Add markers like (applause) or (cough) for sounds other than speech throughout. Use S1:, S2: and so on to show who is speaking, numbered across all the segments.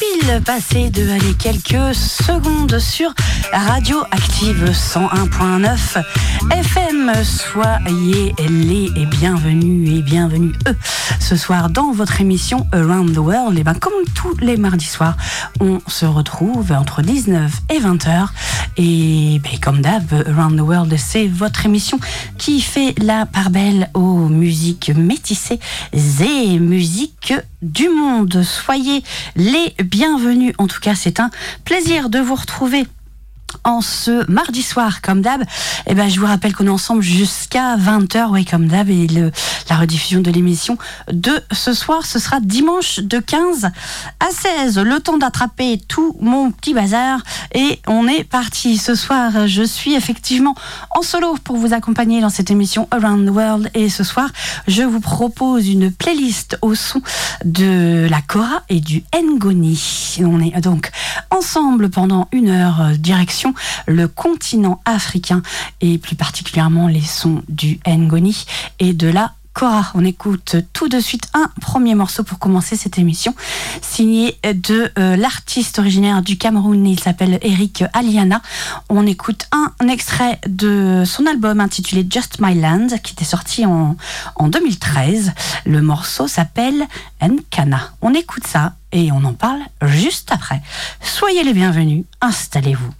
S1: 9h tout pile, passé de aller quelques secondes sur Radio Active 101.9 FM. Soyez les et bienvenus et bienvenue eux ce soir dans votre émission Around the World. Et ben comme tous les mardis soirs, on se retrouve entre 19 et 20h. Et ben, comme d'hab, Around the World, c'est votre émission qui fait la part belle aux musiques métissées et musiques du monde. Soyez les bienvenus. En tout cas, c'est un plaisir de vous retrouver en ce mardi soir, comme d'hab. Et ben, je vous rappelle qu'on est ensemble jusqu'à 20h, oui, comme d'hab. Et le, la rediffusion de l'émission de ce soir, ce sera dimanche de 15 à 16. Le temps d'attraper tout mon petit bazar. Et on est parti. Ce soir, je suis effectivement en solo pour vous accompagner dans cette émission Around the World. Et ce soir, je vous propose une playlist au son de la Cora et du Ngoni. On est donc ensemble pendant une heure, euh, le continent africain et plus particulièrement les sons du Ngoni et de la Cora. On écoute tout de suite un premier morceau pour commencer cette émission, signé de euh, l'artiste originaire du Cameroun. Il s'appelle Eric Aliana. On écoute un, extrait de son album intitulé Just My Land, qui était sorti en 2013. Le morceau s'appelle Nkana. On écoute ça et on en parle juste après. Soyez les bienvenus, installez-vous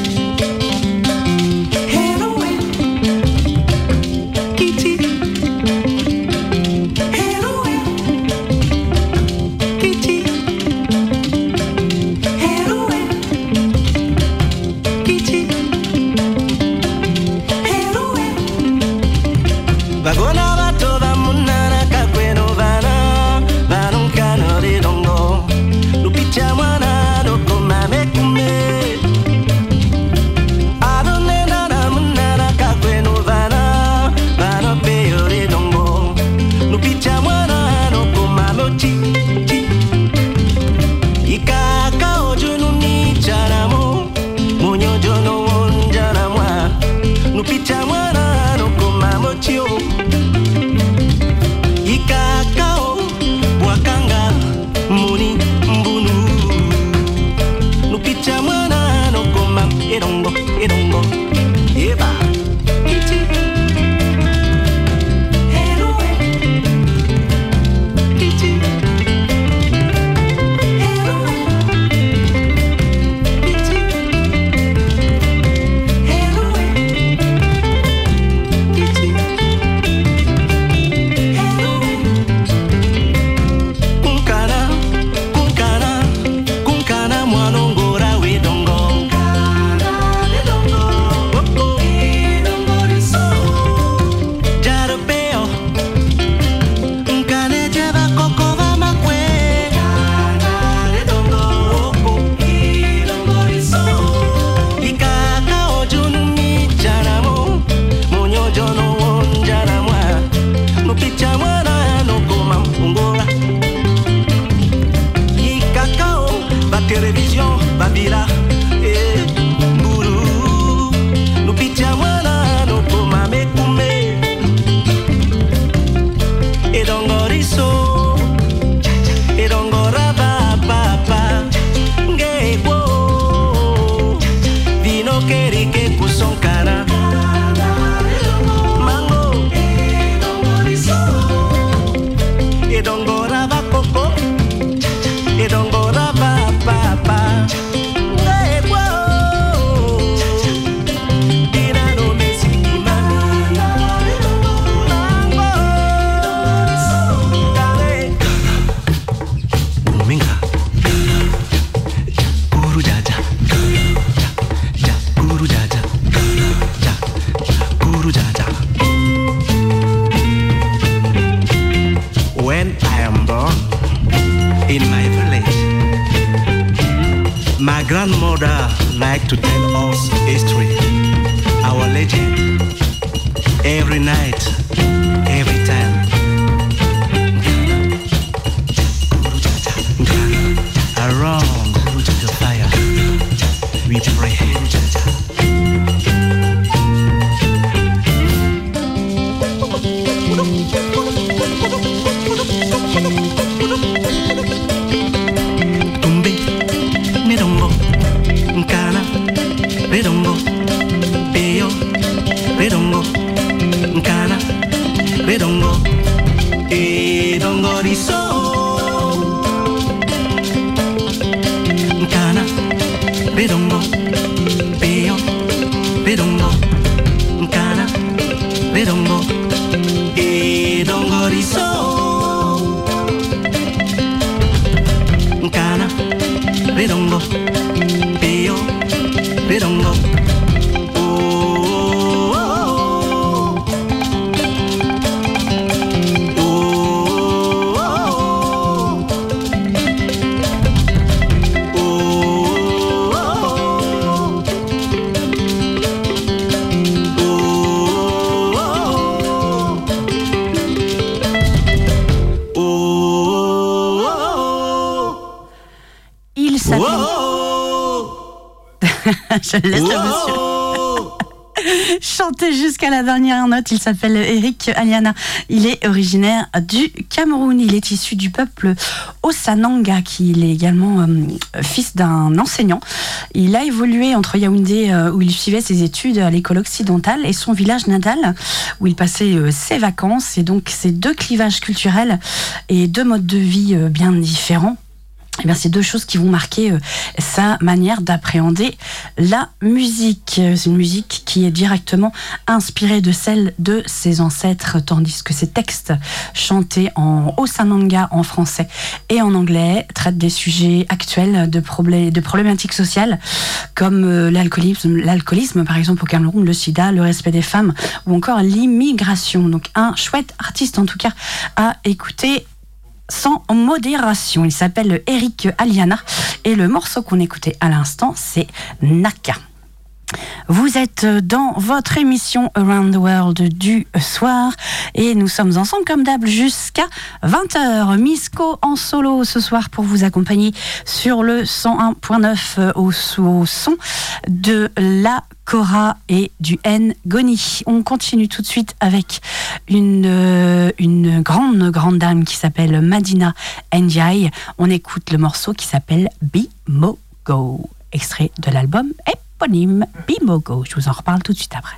S1: dernière note. Il s'appelle Eric Aliana. Il est originaire du Cameroun. Il est issu du peuple Osananga, qui est également euh, fils d'un enseignant. Il a évolué entre Yaoundé, euh, où il suivait ses études à l'école occidentale, et son village natal, où il passait euh, ses vacances. Et donc, ces deux clivages culturels et deux modes de vie bien différents eh bien, c'est deux choses qui vont marquer sa manière d'appréhender la musique. C'est une musique qui est directement inspirée de celle de ses ancêtres, tandis que ses textes chantés en Osananga en français et en anglais traitent des sujets actuels de problématiques sociales comme euh, l'alcoolisme, l'alcoolisme par exemple au Cameroun, le sida, le respect des femmes ou encore l'immigration. Donc un chouette artiste en tout cas à écouter sans modération. Il s'appelle Eric Aliana et le morceau qu'on écoutait à l'instant, c'est Naka. Vous êtes dans votre émission Around the World du soir et nous sommes ensemble comme d'hab jusqu'à 20h. Misco en solo ce soir pour vous accompagner sur le 101.9 au, au son de la Cora et du N Goni. On continue tout de suite avec une, euh, une grande, grande dame qui s'appelle Madina Ndiaye. On écoute le morceau qui s'appelle Bimogo, extrait de l'album Bimogo. Je vous en reparle tout de suite après.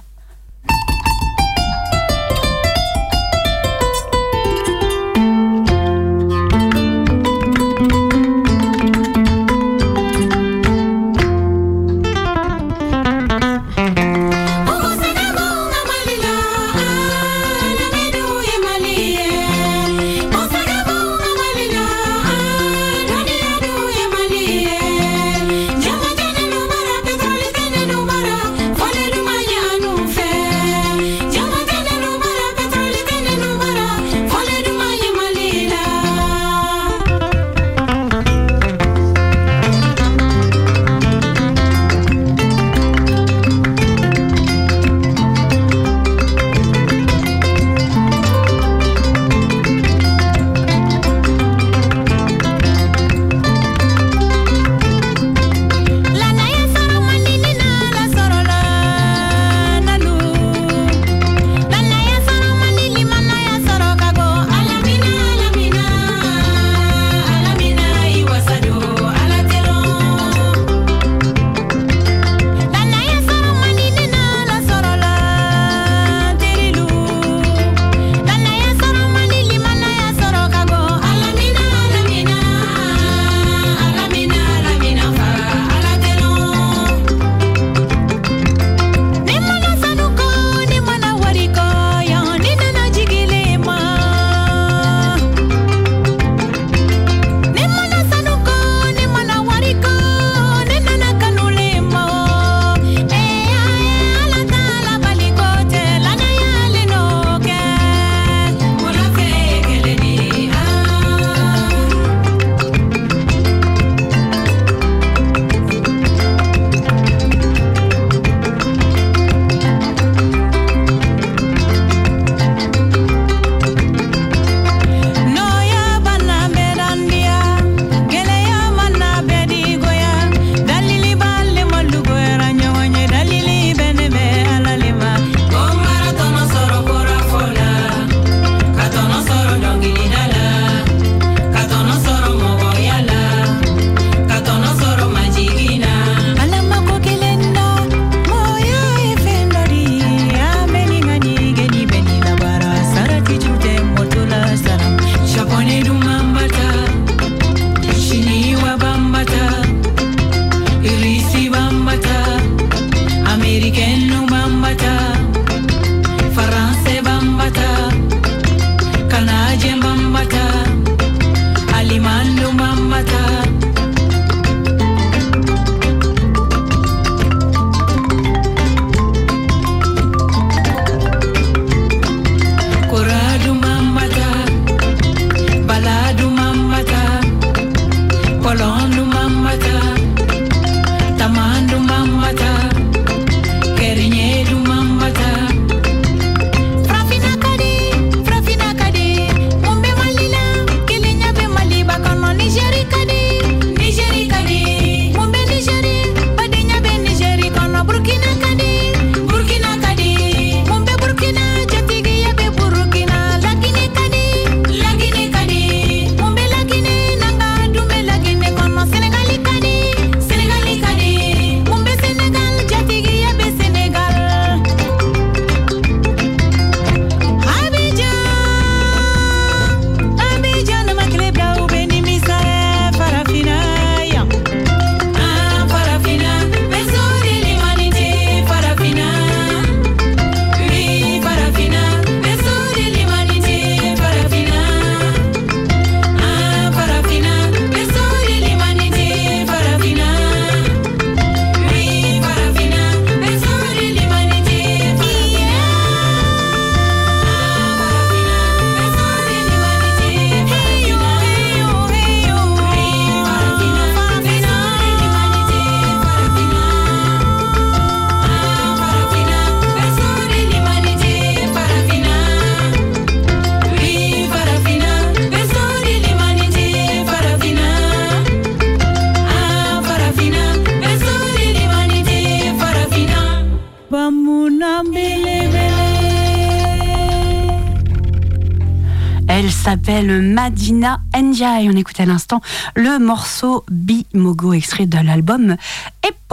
S1: S'appelle Madina Ndiaye. On écoute à l'instant le morceau Bimogo, extrait de l'album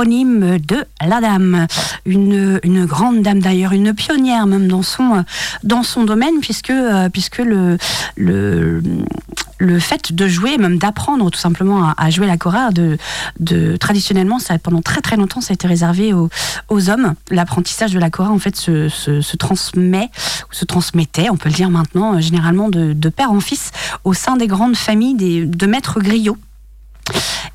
S1: de la dame. Une, une grande dame d'ailleurs, une pionnière même dans son, dans son domaine, puisque, euh, puisque le, le, le fait de jouer, même d'apprendre tout simplement à, jouer la cora, de, de, traditionnellement, ça, pendant très très longtemps, ça a été réservé aux, aux hommes. L'apprentissage de la cora, en fait, se, se, se transmet, ou se transmettait, on peut le dire maintenant, euh, généralement de, de père en fils, au sein des grandes familles des, de maîtres griots.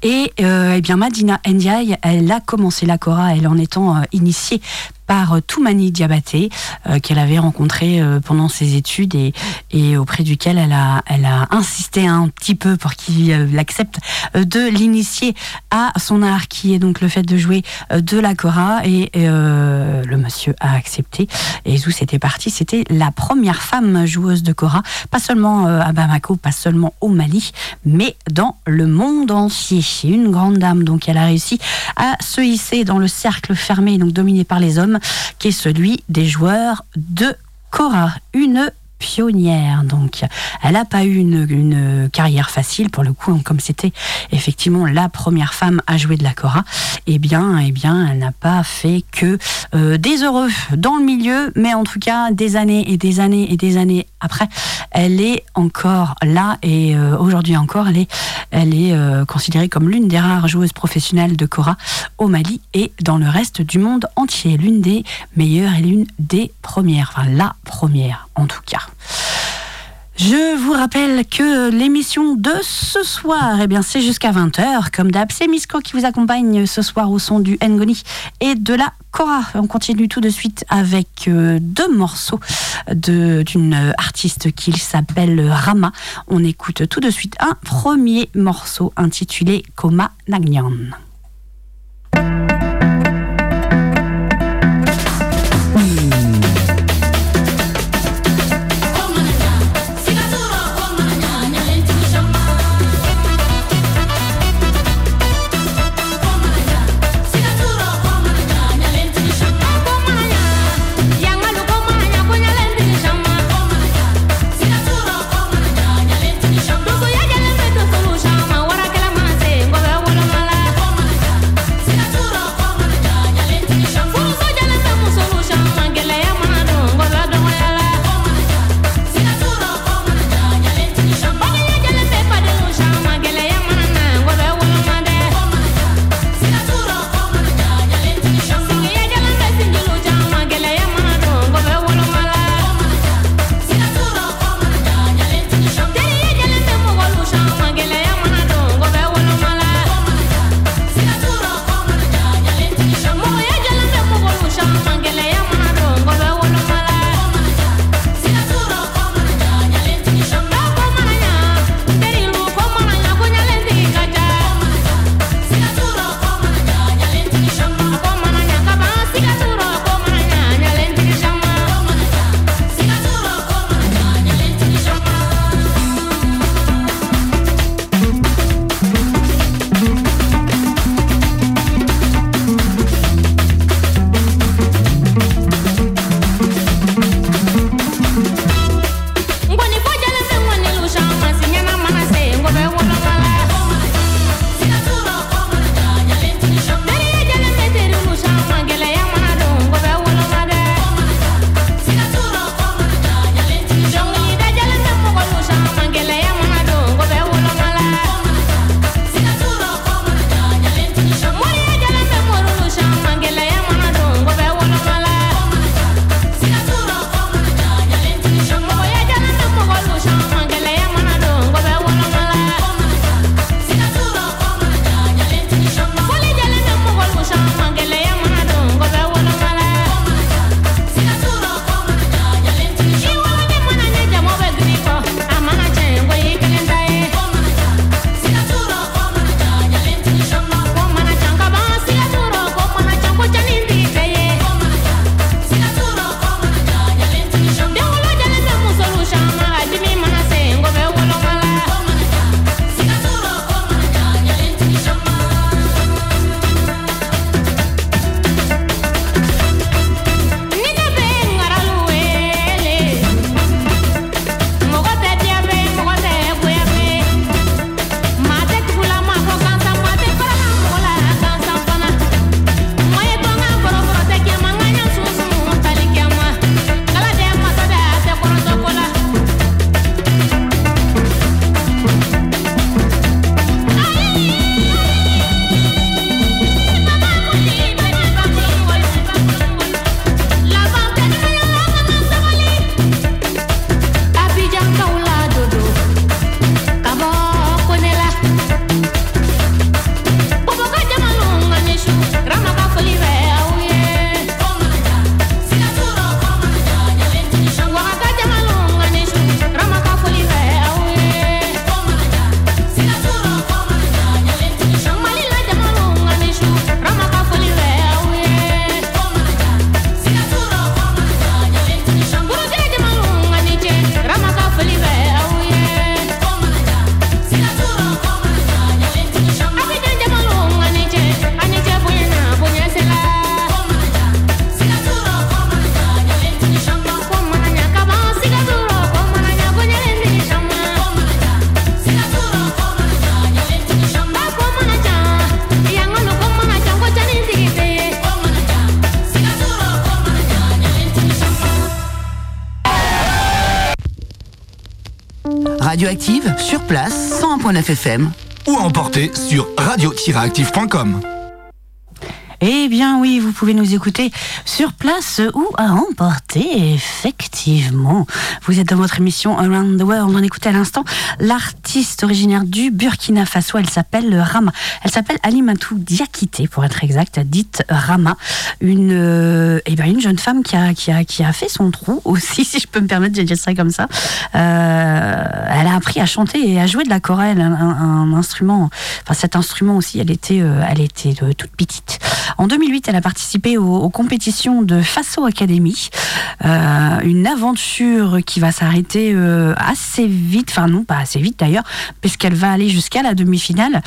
S1: Et euh, eh bien Madina Ndiaye, elle a commencé la Cora, elle en étant euh, initiée par euh, Toumani Diabaté, euh, qu'elle avait rencontré euh, pendant ses études et, auprès duquel elle a, insisté un petit peu pour qu'il euh, l'accepte de l'initier à son art, qui est donc le fait de jouer de la Cora. Et le monsieur a accepté. Et Zou, c'était parti. C'était la première femme joueuse de Cora, pas seulement à Bamako, pas seulement au Mali, mais dans le monde entier. Une grande dame, donc elle a réussi à se hisser dans le cercle fermé, donc dominé par les hommes, qui est celui des joueurs de Cora. Une pionnière. Donc, elle n'a pas eu une, carrière facile pour le coup, comme c'était effectivement la première femme à jouer de la cora. Eh bien, eh bien, elle n'a pas fait que euh, des heureux dans le milieu, mais en tout cas des années et des années et des années après, elle est encore là. Et euh, aujourd'hui encore, elle est, elle est euh, considérée comme l'une des rares joueuses professionnelles de cora au Mali et dans le reste du monde entier, l'une des meilleures et l'une des premières, enfin la première en tout cas. Je vous rappelle que l'émission de ce soir, eh bien, c'est jusqu'à 20h. Comme d'hab, c'est Misko qui vous accompagne ce soir au son du Ngoni et de la Cora. On continue tout de suite avec euh, deux morceaux d'une artiste qui s'appelle Rama. On écoute tout de suite un premier morceau intitulé Koma Nagnan.
S2: Ou à emporter sur
S3: radio-tiraactif.com bien oui, vous pouvez nous écouter sur place ou à emporter, effectivement. Vous êtes dans votre émission Around the World. On écoutait à l'instant l'artiste originaire du Burkina Faso. Elle s'appelle Rama. Elle s'appelle Alimatou Diakité, pour être exact, dite Rama. Une, euh, eh ben, une jeune femme qui a, qui, a, qui a fait son trou aussi, (laughs) si je peux me permettre de dire ça comme ça. Euh, elle a appris à chanter et à jouer de la chorale, un, instrument. Enfin, cet instrument aussi, elle était, euh, elle était euh, toute petite. En 2008, elle a participé aux, compétitions de Faso Academy, Euh, une aventure qui va s'arrêter euh, assez vite, enfin non, pas assez vite d'ailleurs, puisqu'elle va aller jusqu'à la demi-finale.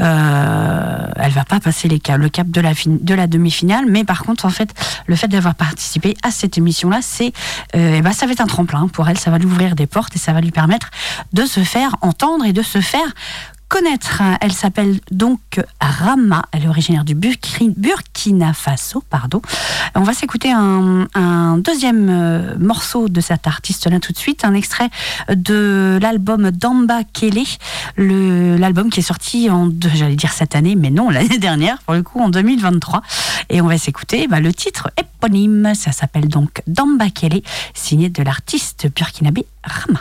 S3: Euh, elle va pas passer cap, le cap de la, fin- de la demi-finale, mais par contre, en fait, le fait d'avoir participé à cette émission-là, c'est, euh, eh ben, ça va être un tremplin pour elle, ça va lui ouvrir des portes et ça va lui permettre de se faire entendre et de se faire connaître. Elle s'appelle donc Rama. Elle est originaire du Burki- Burkina Faso. Pardon. On va s'écouter un, deuxième euh, morceau de cet artiste-là tout de suite, un extrait de l'album Damba Kele, le- l'album qui est sorti en, j'allais dire cette année, mais non, l'année dernière, pour le coup, en 2023. Et on va s'écouter bah, le titre éponyme. Ça s'appelle donc Damba Kele, signé de l'artiste burkinabé Rama.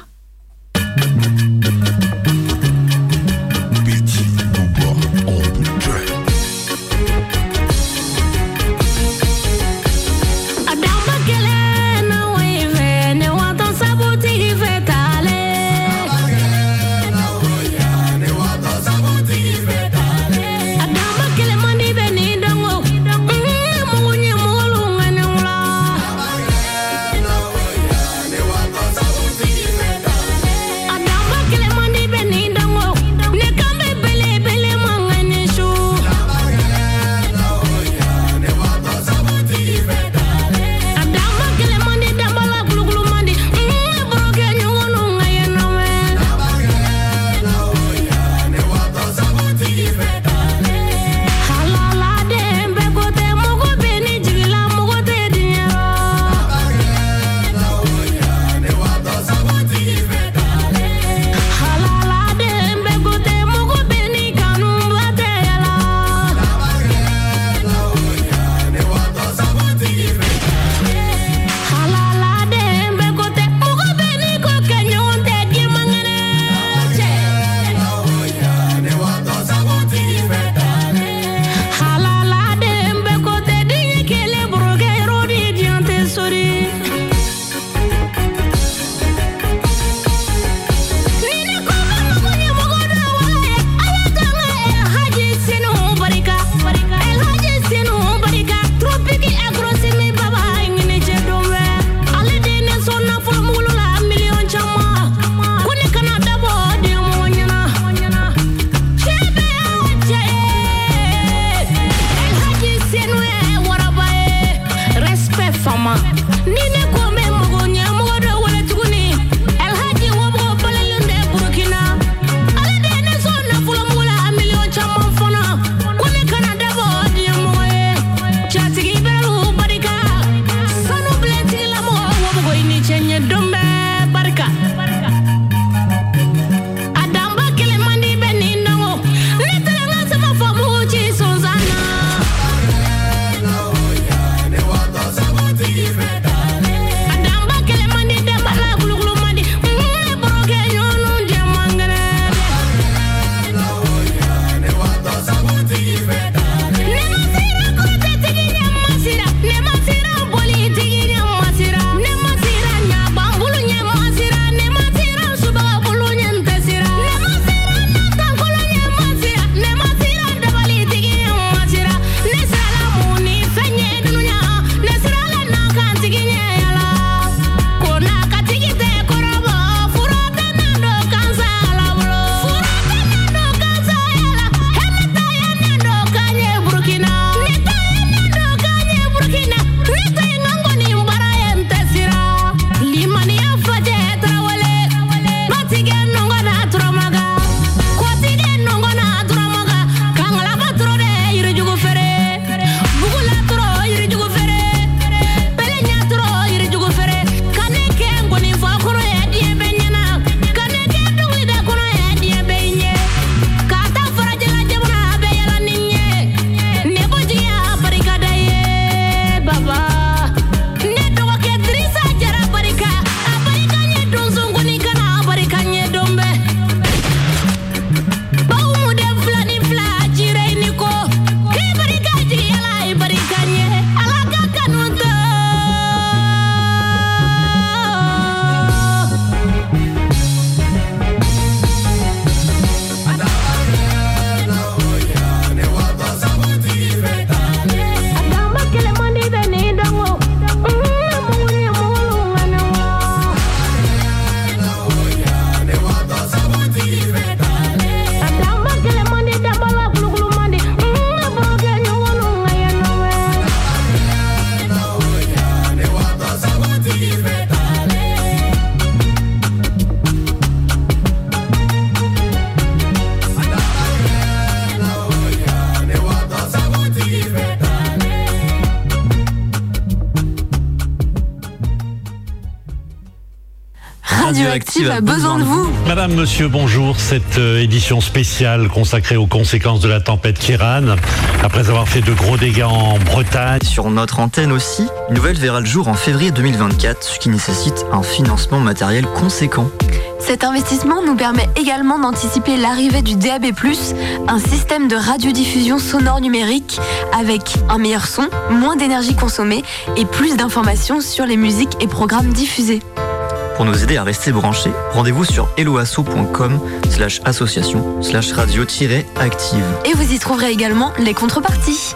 S4: A besoin de vous.
S5: Madame, monsieur, bonjour. Cette euh, édition spéciale consacrée aux conséquences de la tempête Kiran, après avoir fait de gros dégâts en Bretagne.
S6: Sur notre antenne aussi, une nouvelle verra le jour en février 2024, ce qui nécessite un financement matériel conséquent.
S4: Cet investissement nous permet également d'anticiper l'arrivée du DAB+, un système de radiodiffusion sonore numérique avec un meilleur son, moins d'énergie consommée et plus d'informations sur les musiques et programmes diffusés.
S6: Pour nous aider à rester branchés, rendez-vous sur helloasso.com slash association slash radio-active.
S4: Et vous y trouverez également les contreparties.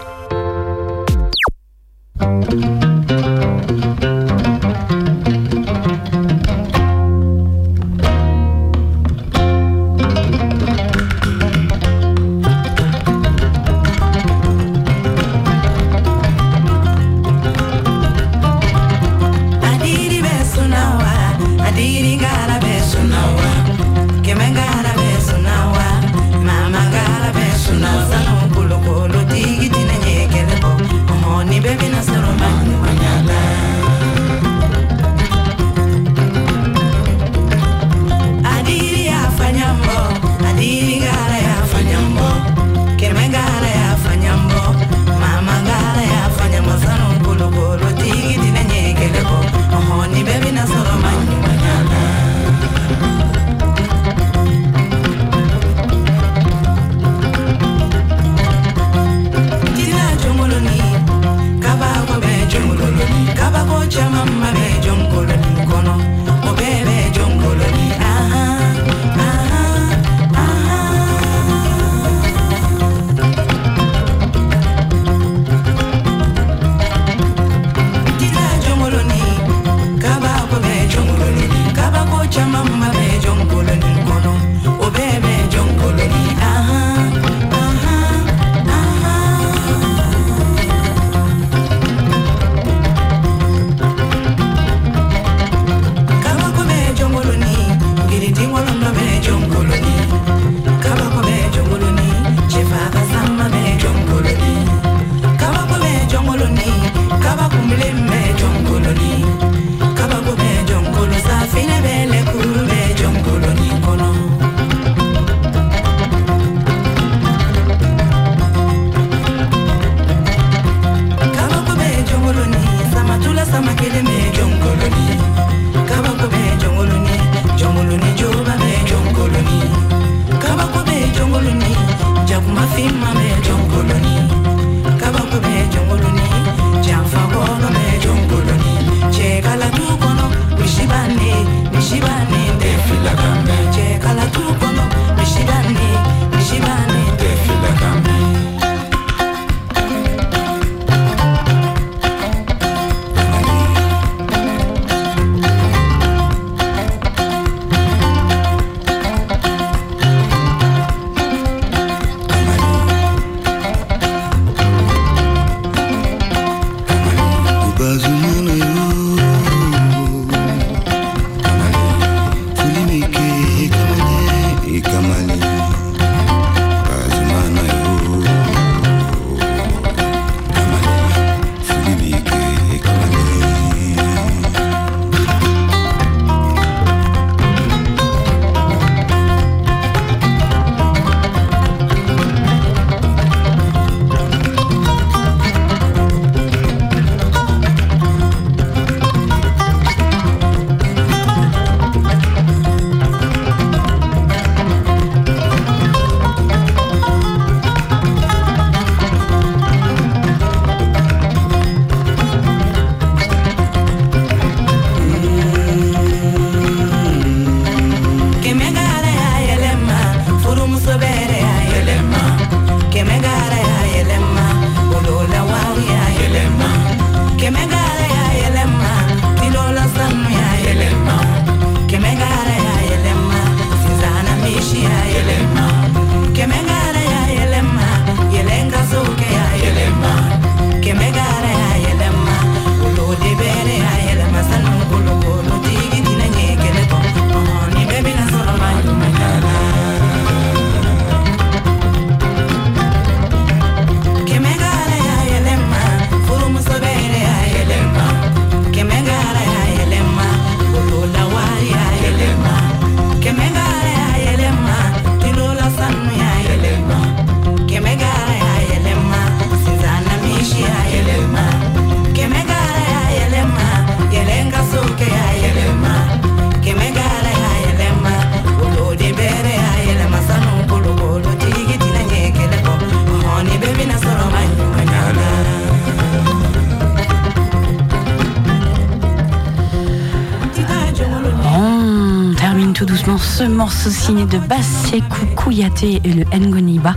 S1: Morceau signé de Basekou Kouyaté et le Ngoniba.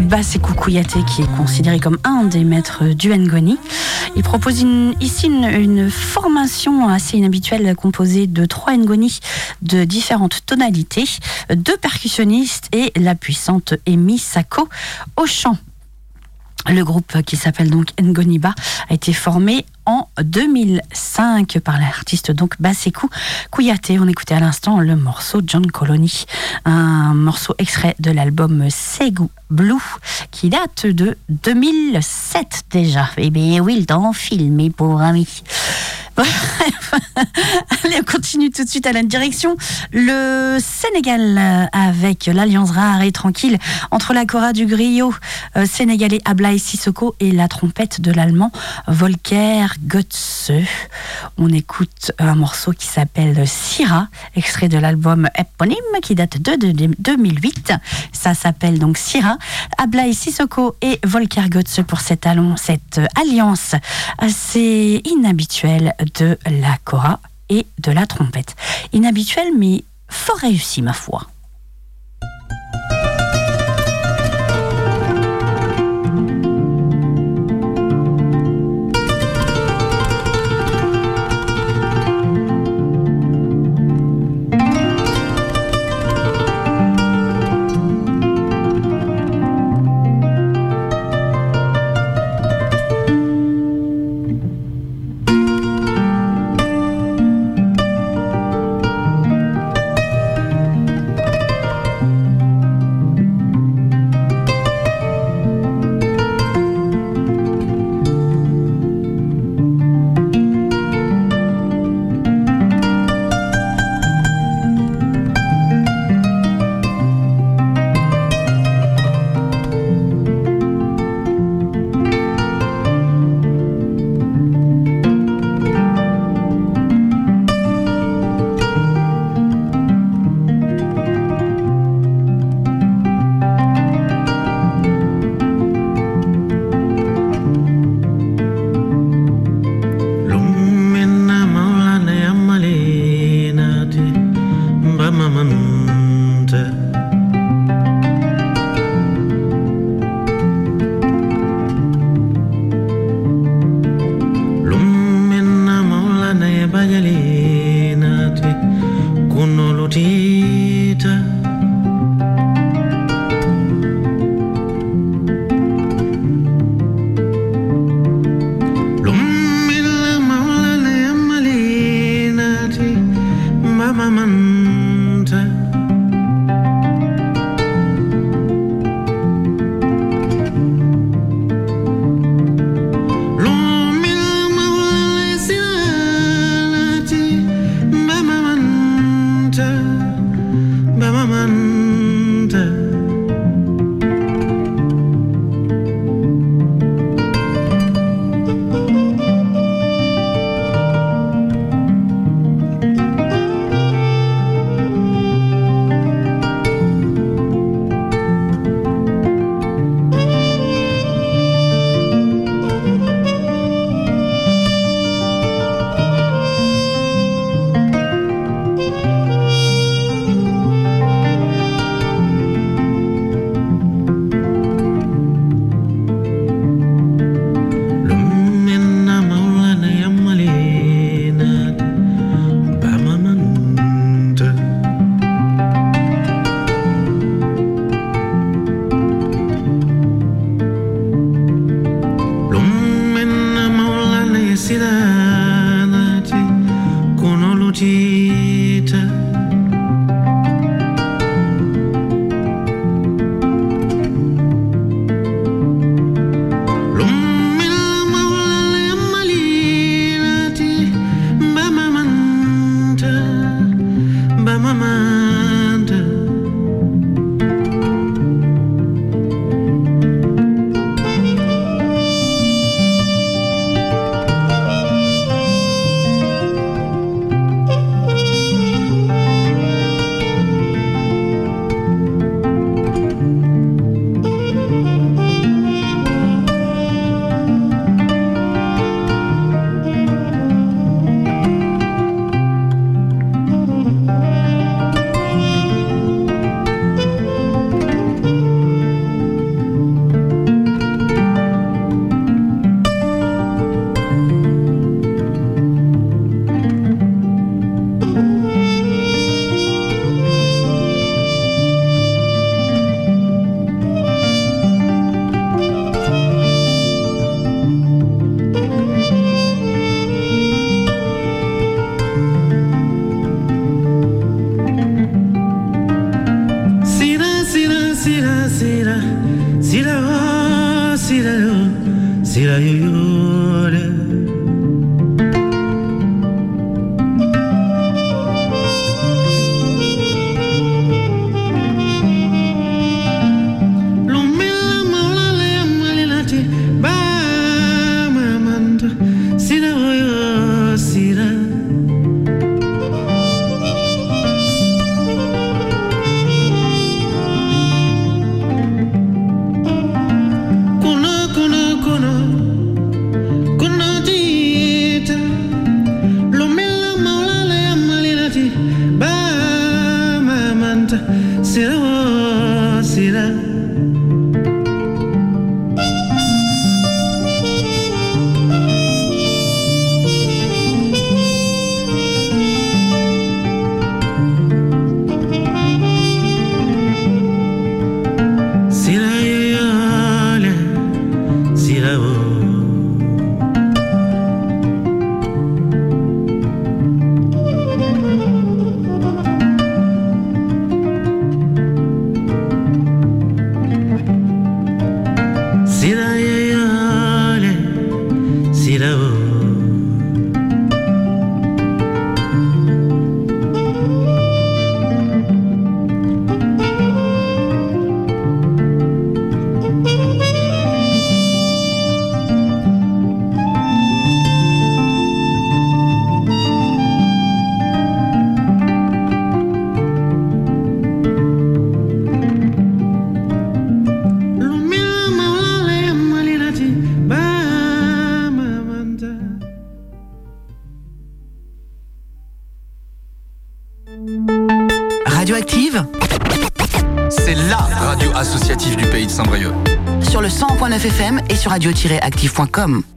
S1: Basekou Kouyaté qui est considéré comme un des maîtres du Ngoni. Il propose ici une, une formation assez inhabituelle composée de trois Ngoni de différentes tonalités, deux percussionnistes et la puissante Emi Sako au chant. Le groupe qui s'appelle donc Ngoniba a été formé en 2005 par l'artiste donc Basekou Kouyaté. On écoutait à l'instant le morceau John Colony, un morceau extrait de l'album Segu Blue qui date de 2007 déjà. Eh bien oui, le temps file, mes pauvres amis. (laughs) Allez, on continue tout de suite à la direction. Le Sénégal euh, avec l'alliance rare et tranquille entre la Cora du griot euh, sénégalais Ablaï Sissoko et la trompette de l'allemand Volker Götze. On écoute un morceau qui s'appelle Syrah, extrait de l'album éponyme qui date de, de- de 2008. Ça s'appelle donc Syrah. Ablaï Sissoko et Volker Götze pour cette, alliance assez inhabituelle de la Cora et de la trompette. Inhabituelle mais fort réussie ma foi.
S7: radio-active.com.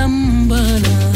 S1: nambala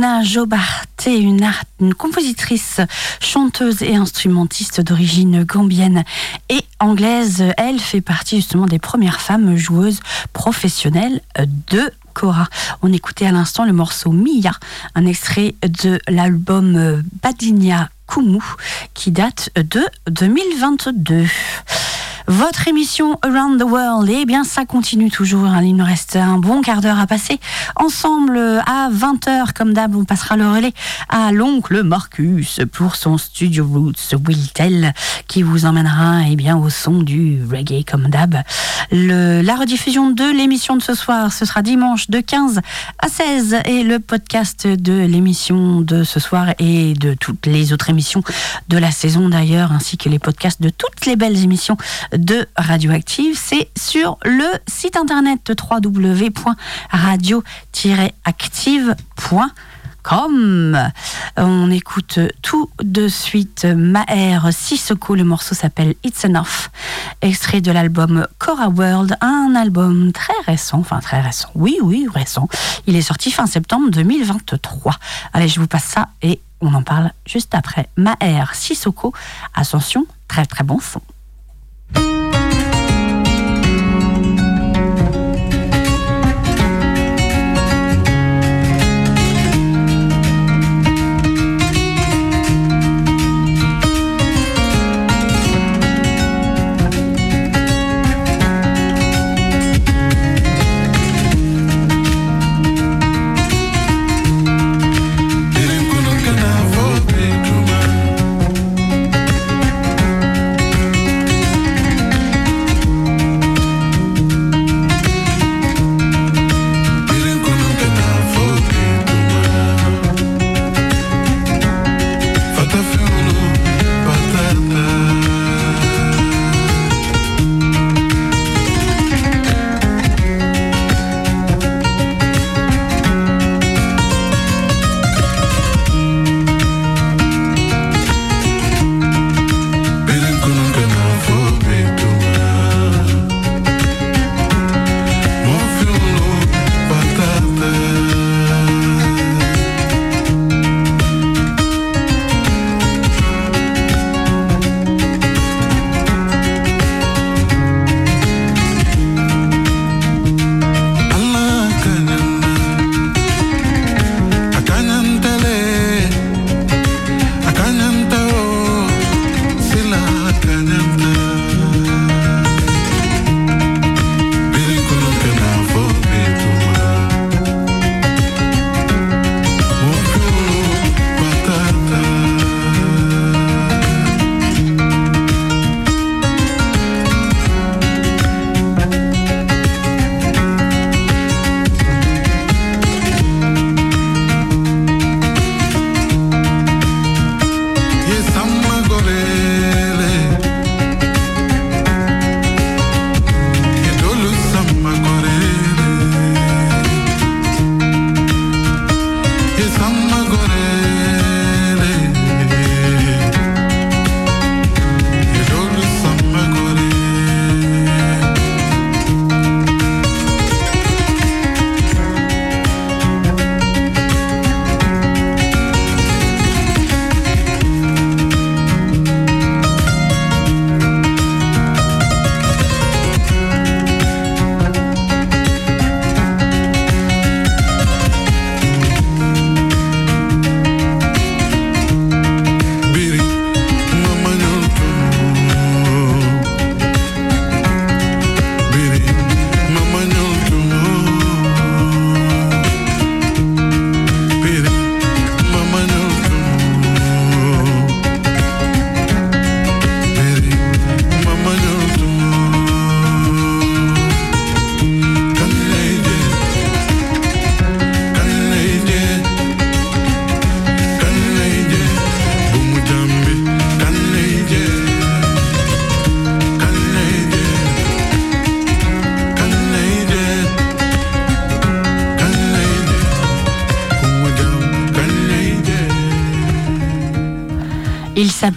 S1: Sona Jobarté, une, une compositrice, chanteuse et instrumentiste d'origine gambienne et anglaise. Elle fait partie justement des premières femmes joueuses professionnelles de Cora. On écoutait à l'instant le morceau Mia, un extrait de l'album Badinia Kumu qui date de 2022. Votre émission Around the World, eh bien ça continue toujours. hein. Il nous reste un bon quart d'heure à passer ensemble euh, à 20h. Comme d'hab, on passera le relais à l'oncle Marcus pour son Studio Roots Will Tell qui vous emmènera eh bien, au son du reggae comme d'hab. La rediffusion de l'émission de ce soir, ce sera dimanche de 15 à 16 et le podcast de l'émission de ce soir et de toutes les autres émissions de la saison d'ailleurs, ainsi que les podcasts de toutes les belles émissions de Radioactive, c'est sur le site internet www.radio-active.com. On écoute tout de suite Maher Sissoko, le morceau s'appelle It's Enough, extrait de l'album Cora World, un album très récent, enfin très récent, oui, oui, récent. Il est sorti fin septembre 2023. Allez, je vous passe ça et on en parle juste après. Maher Sissoko, Ascension, très très bon son.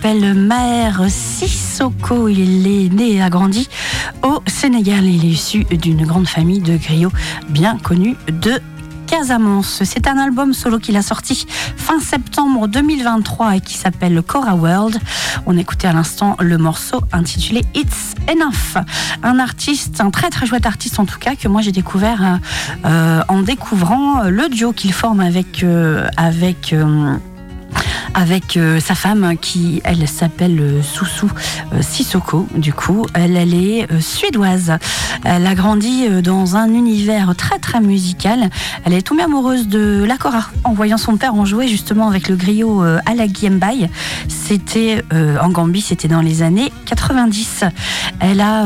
S1: S'appelle Maher Sissoko. Il est né et a grandi au Sénégal. Il est issu d'une grande famille de griots bien connue de Casamance. C'est un album solo qu'il a sorti fin septembre 2023 et qui s'appelle Cora World. On écoutait à l'instant le morceau intitulé It's Enough. Un artiste, un très très chouette artiste en tout cas, que moi j'ai découvert euh, euh, en découvrant le duo qu'il forme avec, avec euh, avec euh, sa femme qui, elle, s'appelle euh, Soussou euh, Sissoko. Du coup, elle, est euh, suédoise. Elle a grandi dans un univers très très musical. Elle est tombée amoureuse de la kora en voyant son père en jouer justement avec le griot à la Guiembaï. C'était en Gambie, c'était dans les années 90. Elle a,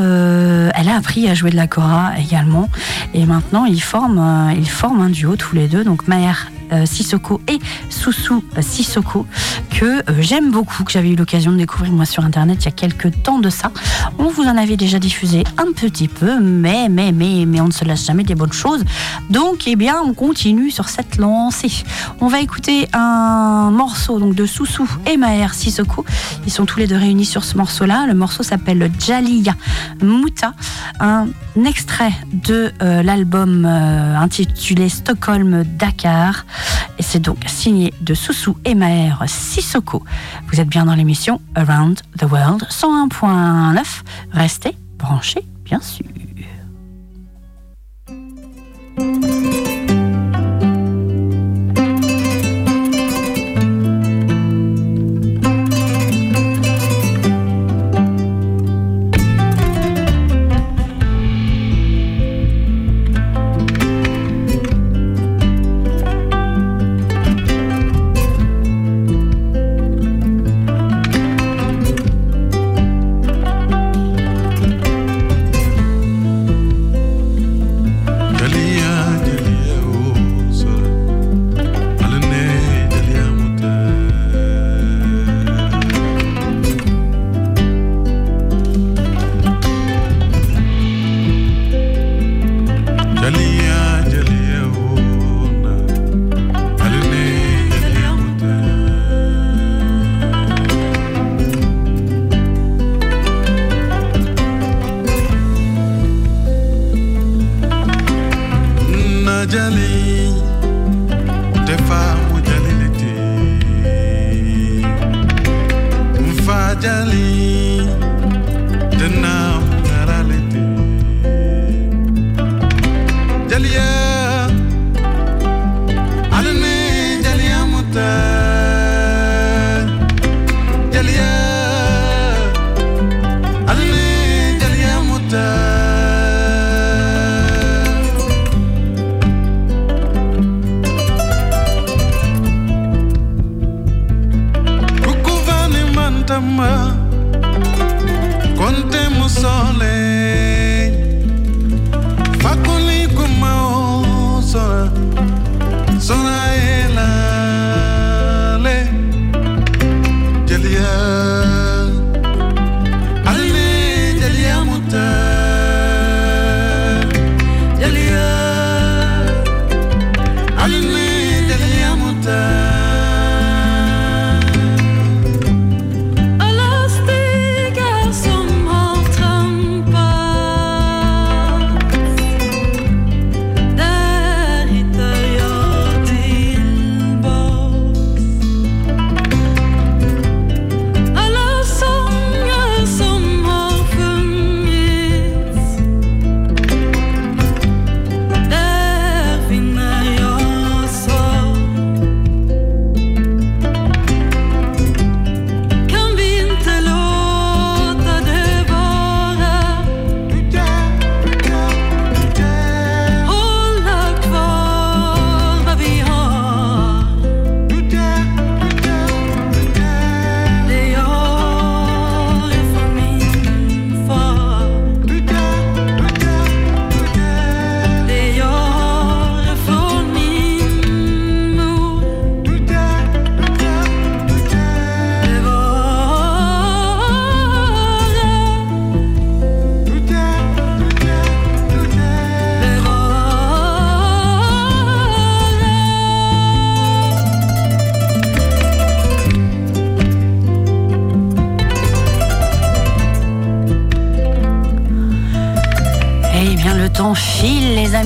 S1: elle a appris à jouer de la kora également. Et maintenant, ils forment, ils forment un duo tous les deux. Donc Maher Sissoko et Soussou euh, Sissoko que euh, j'aime beaucoup, que j'avais eu l'occasion de découvrir moi sur internet il y a quelques temps de ça. On vous en avait déjà diffusé un petit peu, mais mais mais on ne se lasse jamais des bonnes choses. Donc eh bien on continue sur cette lancée. On va écouter un morceau de Soussou et Maher Sissoko. Ils sont tous les deux réunis sur ce morceau-là. Le morceau s'appelle Jaliya Muta, un extrait de euh, l'album euh, intitulé Stockholm Dakar. Et c'est donc signé de Soussou et Maher Sissoko. Vous êtes bien dans l'émission Around the World 101.9. Restez branchés, bien sûr.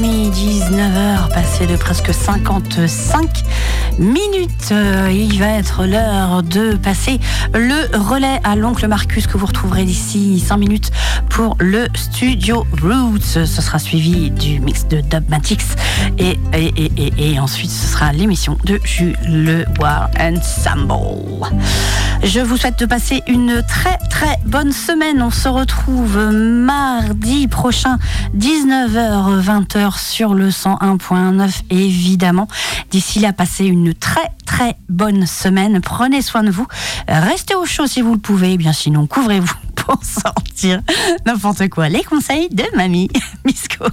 S1: Amis. 19h, passé de presque 55 minutes. Euh, Il va être l'heure de passer le relais à l'oncle Marcus que vous retrouverez d'ici 5 minutes pour le Studio Roots. Ce sera suivi du mix de Dubmatix et, et, ensuite ce sera l'émission de Jules Le War Ensemble. Je vous souhaite de passer une très très bonne semaine. On se retrouve mardi prochain, 19h, 20h sur le 101.9 évidemment. D'ici là, passez une très très bonne semaine. Prenez soin de vous. Restez au chaud si vous le pouvez. Bien sinon, couvrez-vous (laughs) pour sortir n'importe quoi. Les conseils de mamie (laughs) Misco.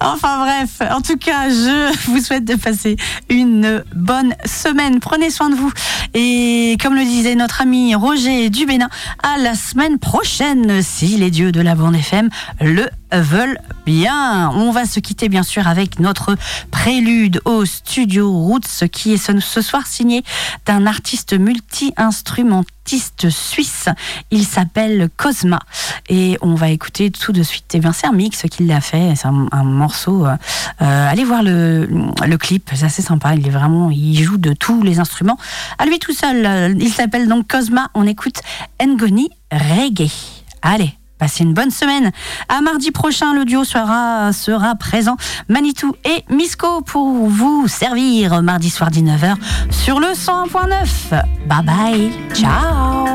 S1: Enfin bref, en tout cas, je vous souhaite de passer une bonne semaine. Prenez soin de vous. Et comme le disait notre ami Roger Dubénin, à la semaine prochaine, si les dieux de la bande FM le veulent bien. On va se quitter bien sûr avec notre prélude au studio Roots qui est ce, soir signé d'un artiste multi-instrumentiste suisse. Il s'appelle Cosma et on va écouter tout de suite. Et bien c'est un mix qu'il a fait, c'est un, morceau. Euh, allez voir le, le clip, c'est assez sympa. Il est vraiment, il joue de tous les instruments. À lui tout seul. Il s'appelle donc Cosma. On écoute Ngoni Reggae. Allez. Passez une bonne semaine. À mardi prochain, le duo sera, sera présent. Manitou et Misco pour vous servir mardi soir 19h sur le 101.9. Bye bye. Ciao.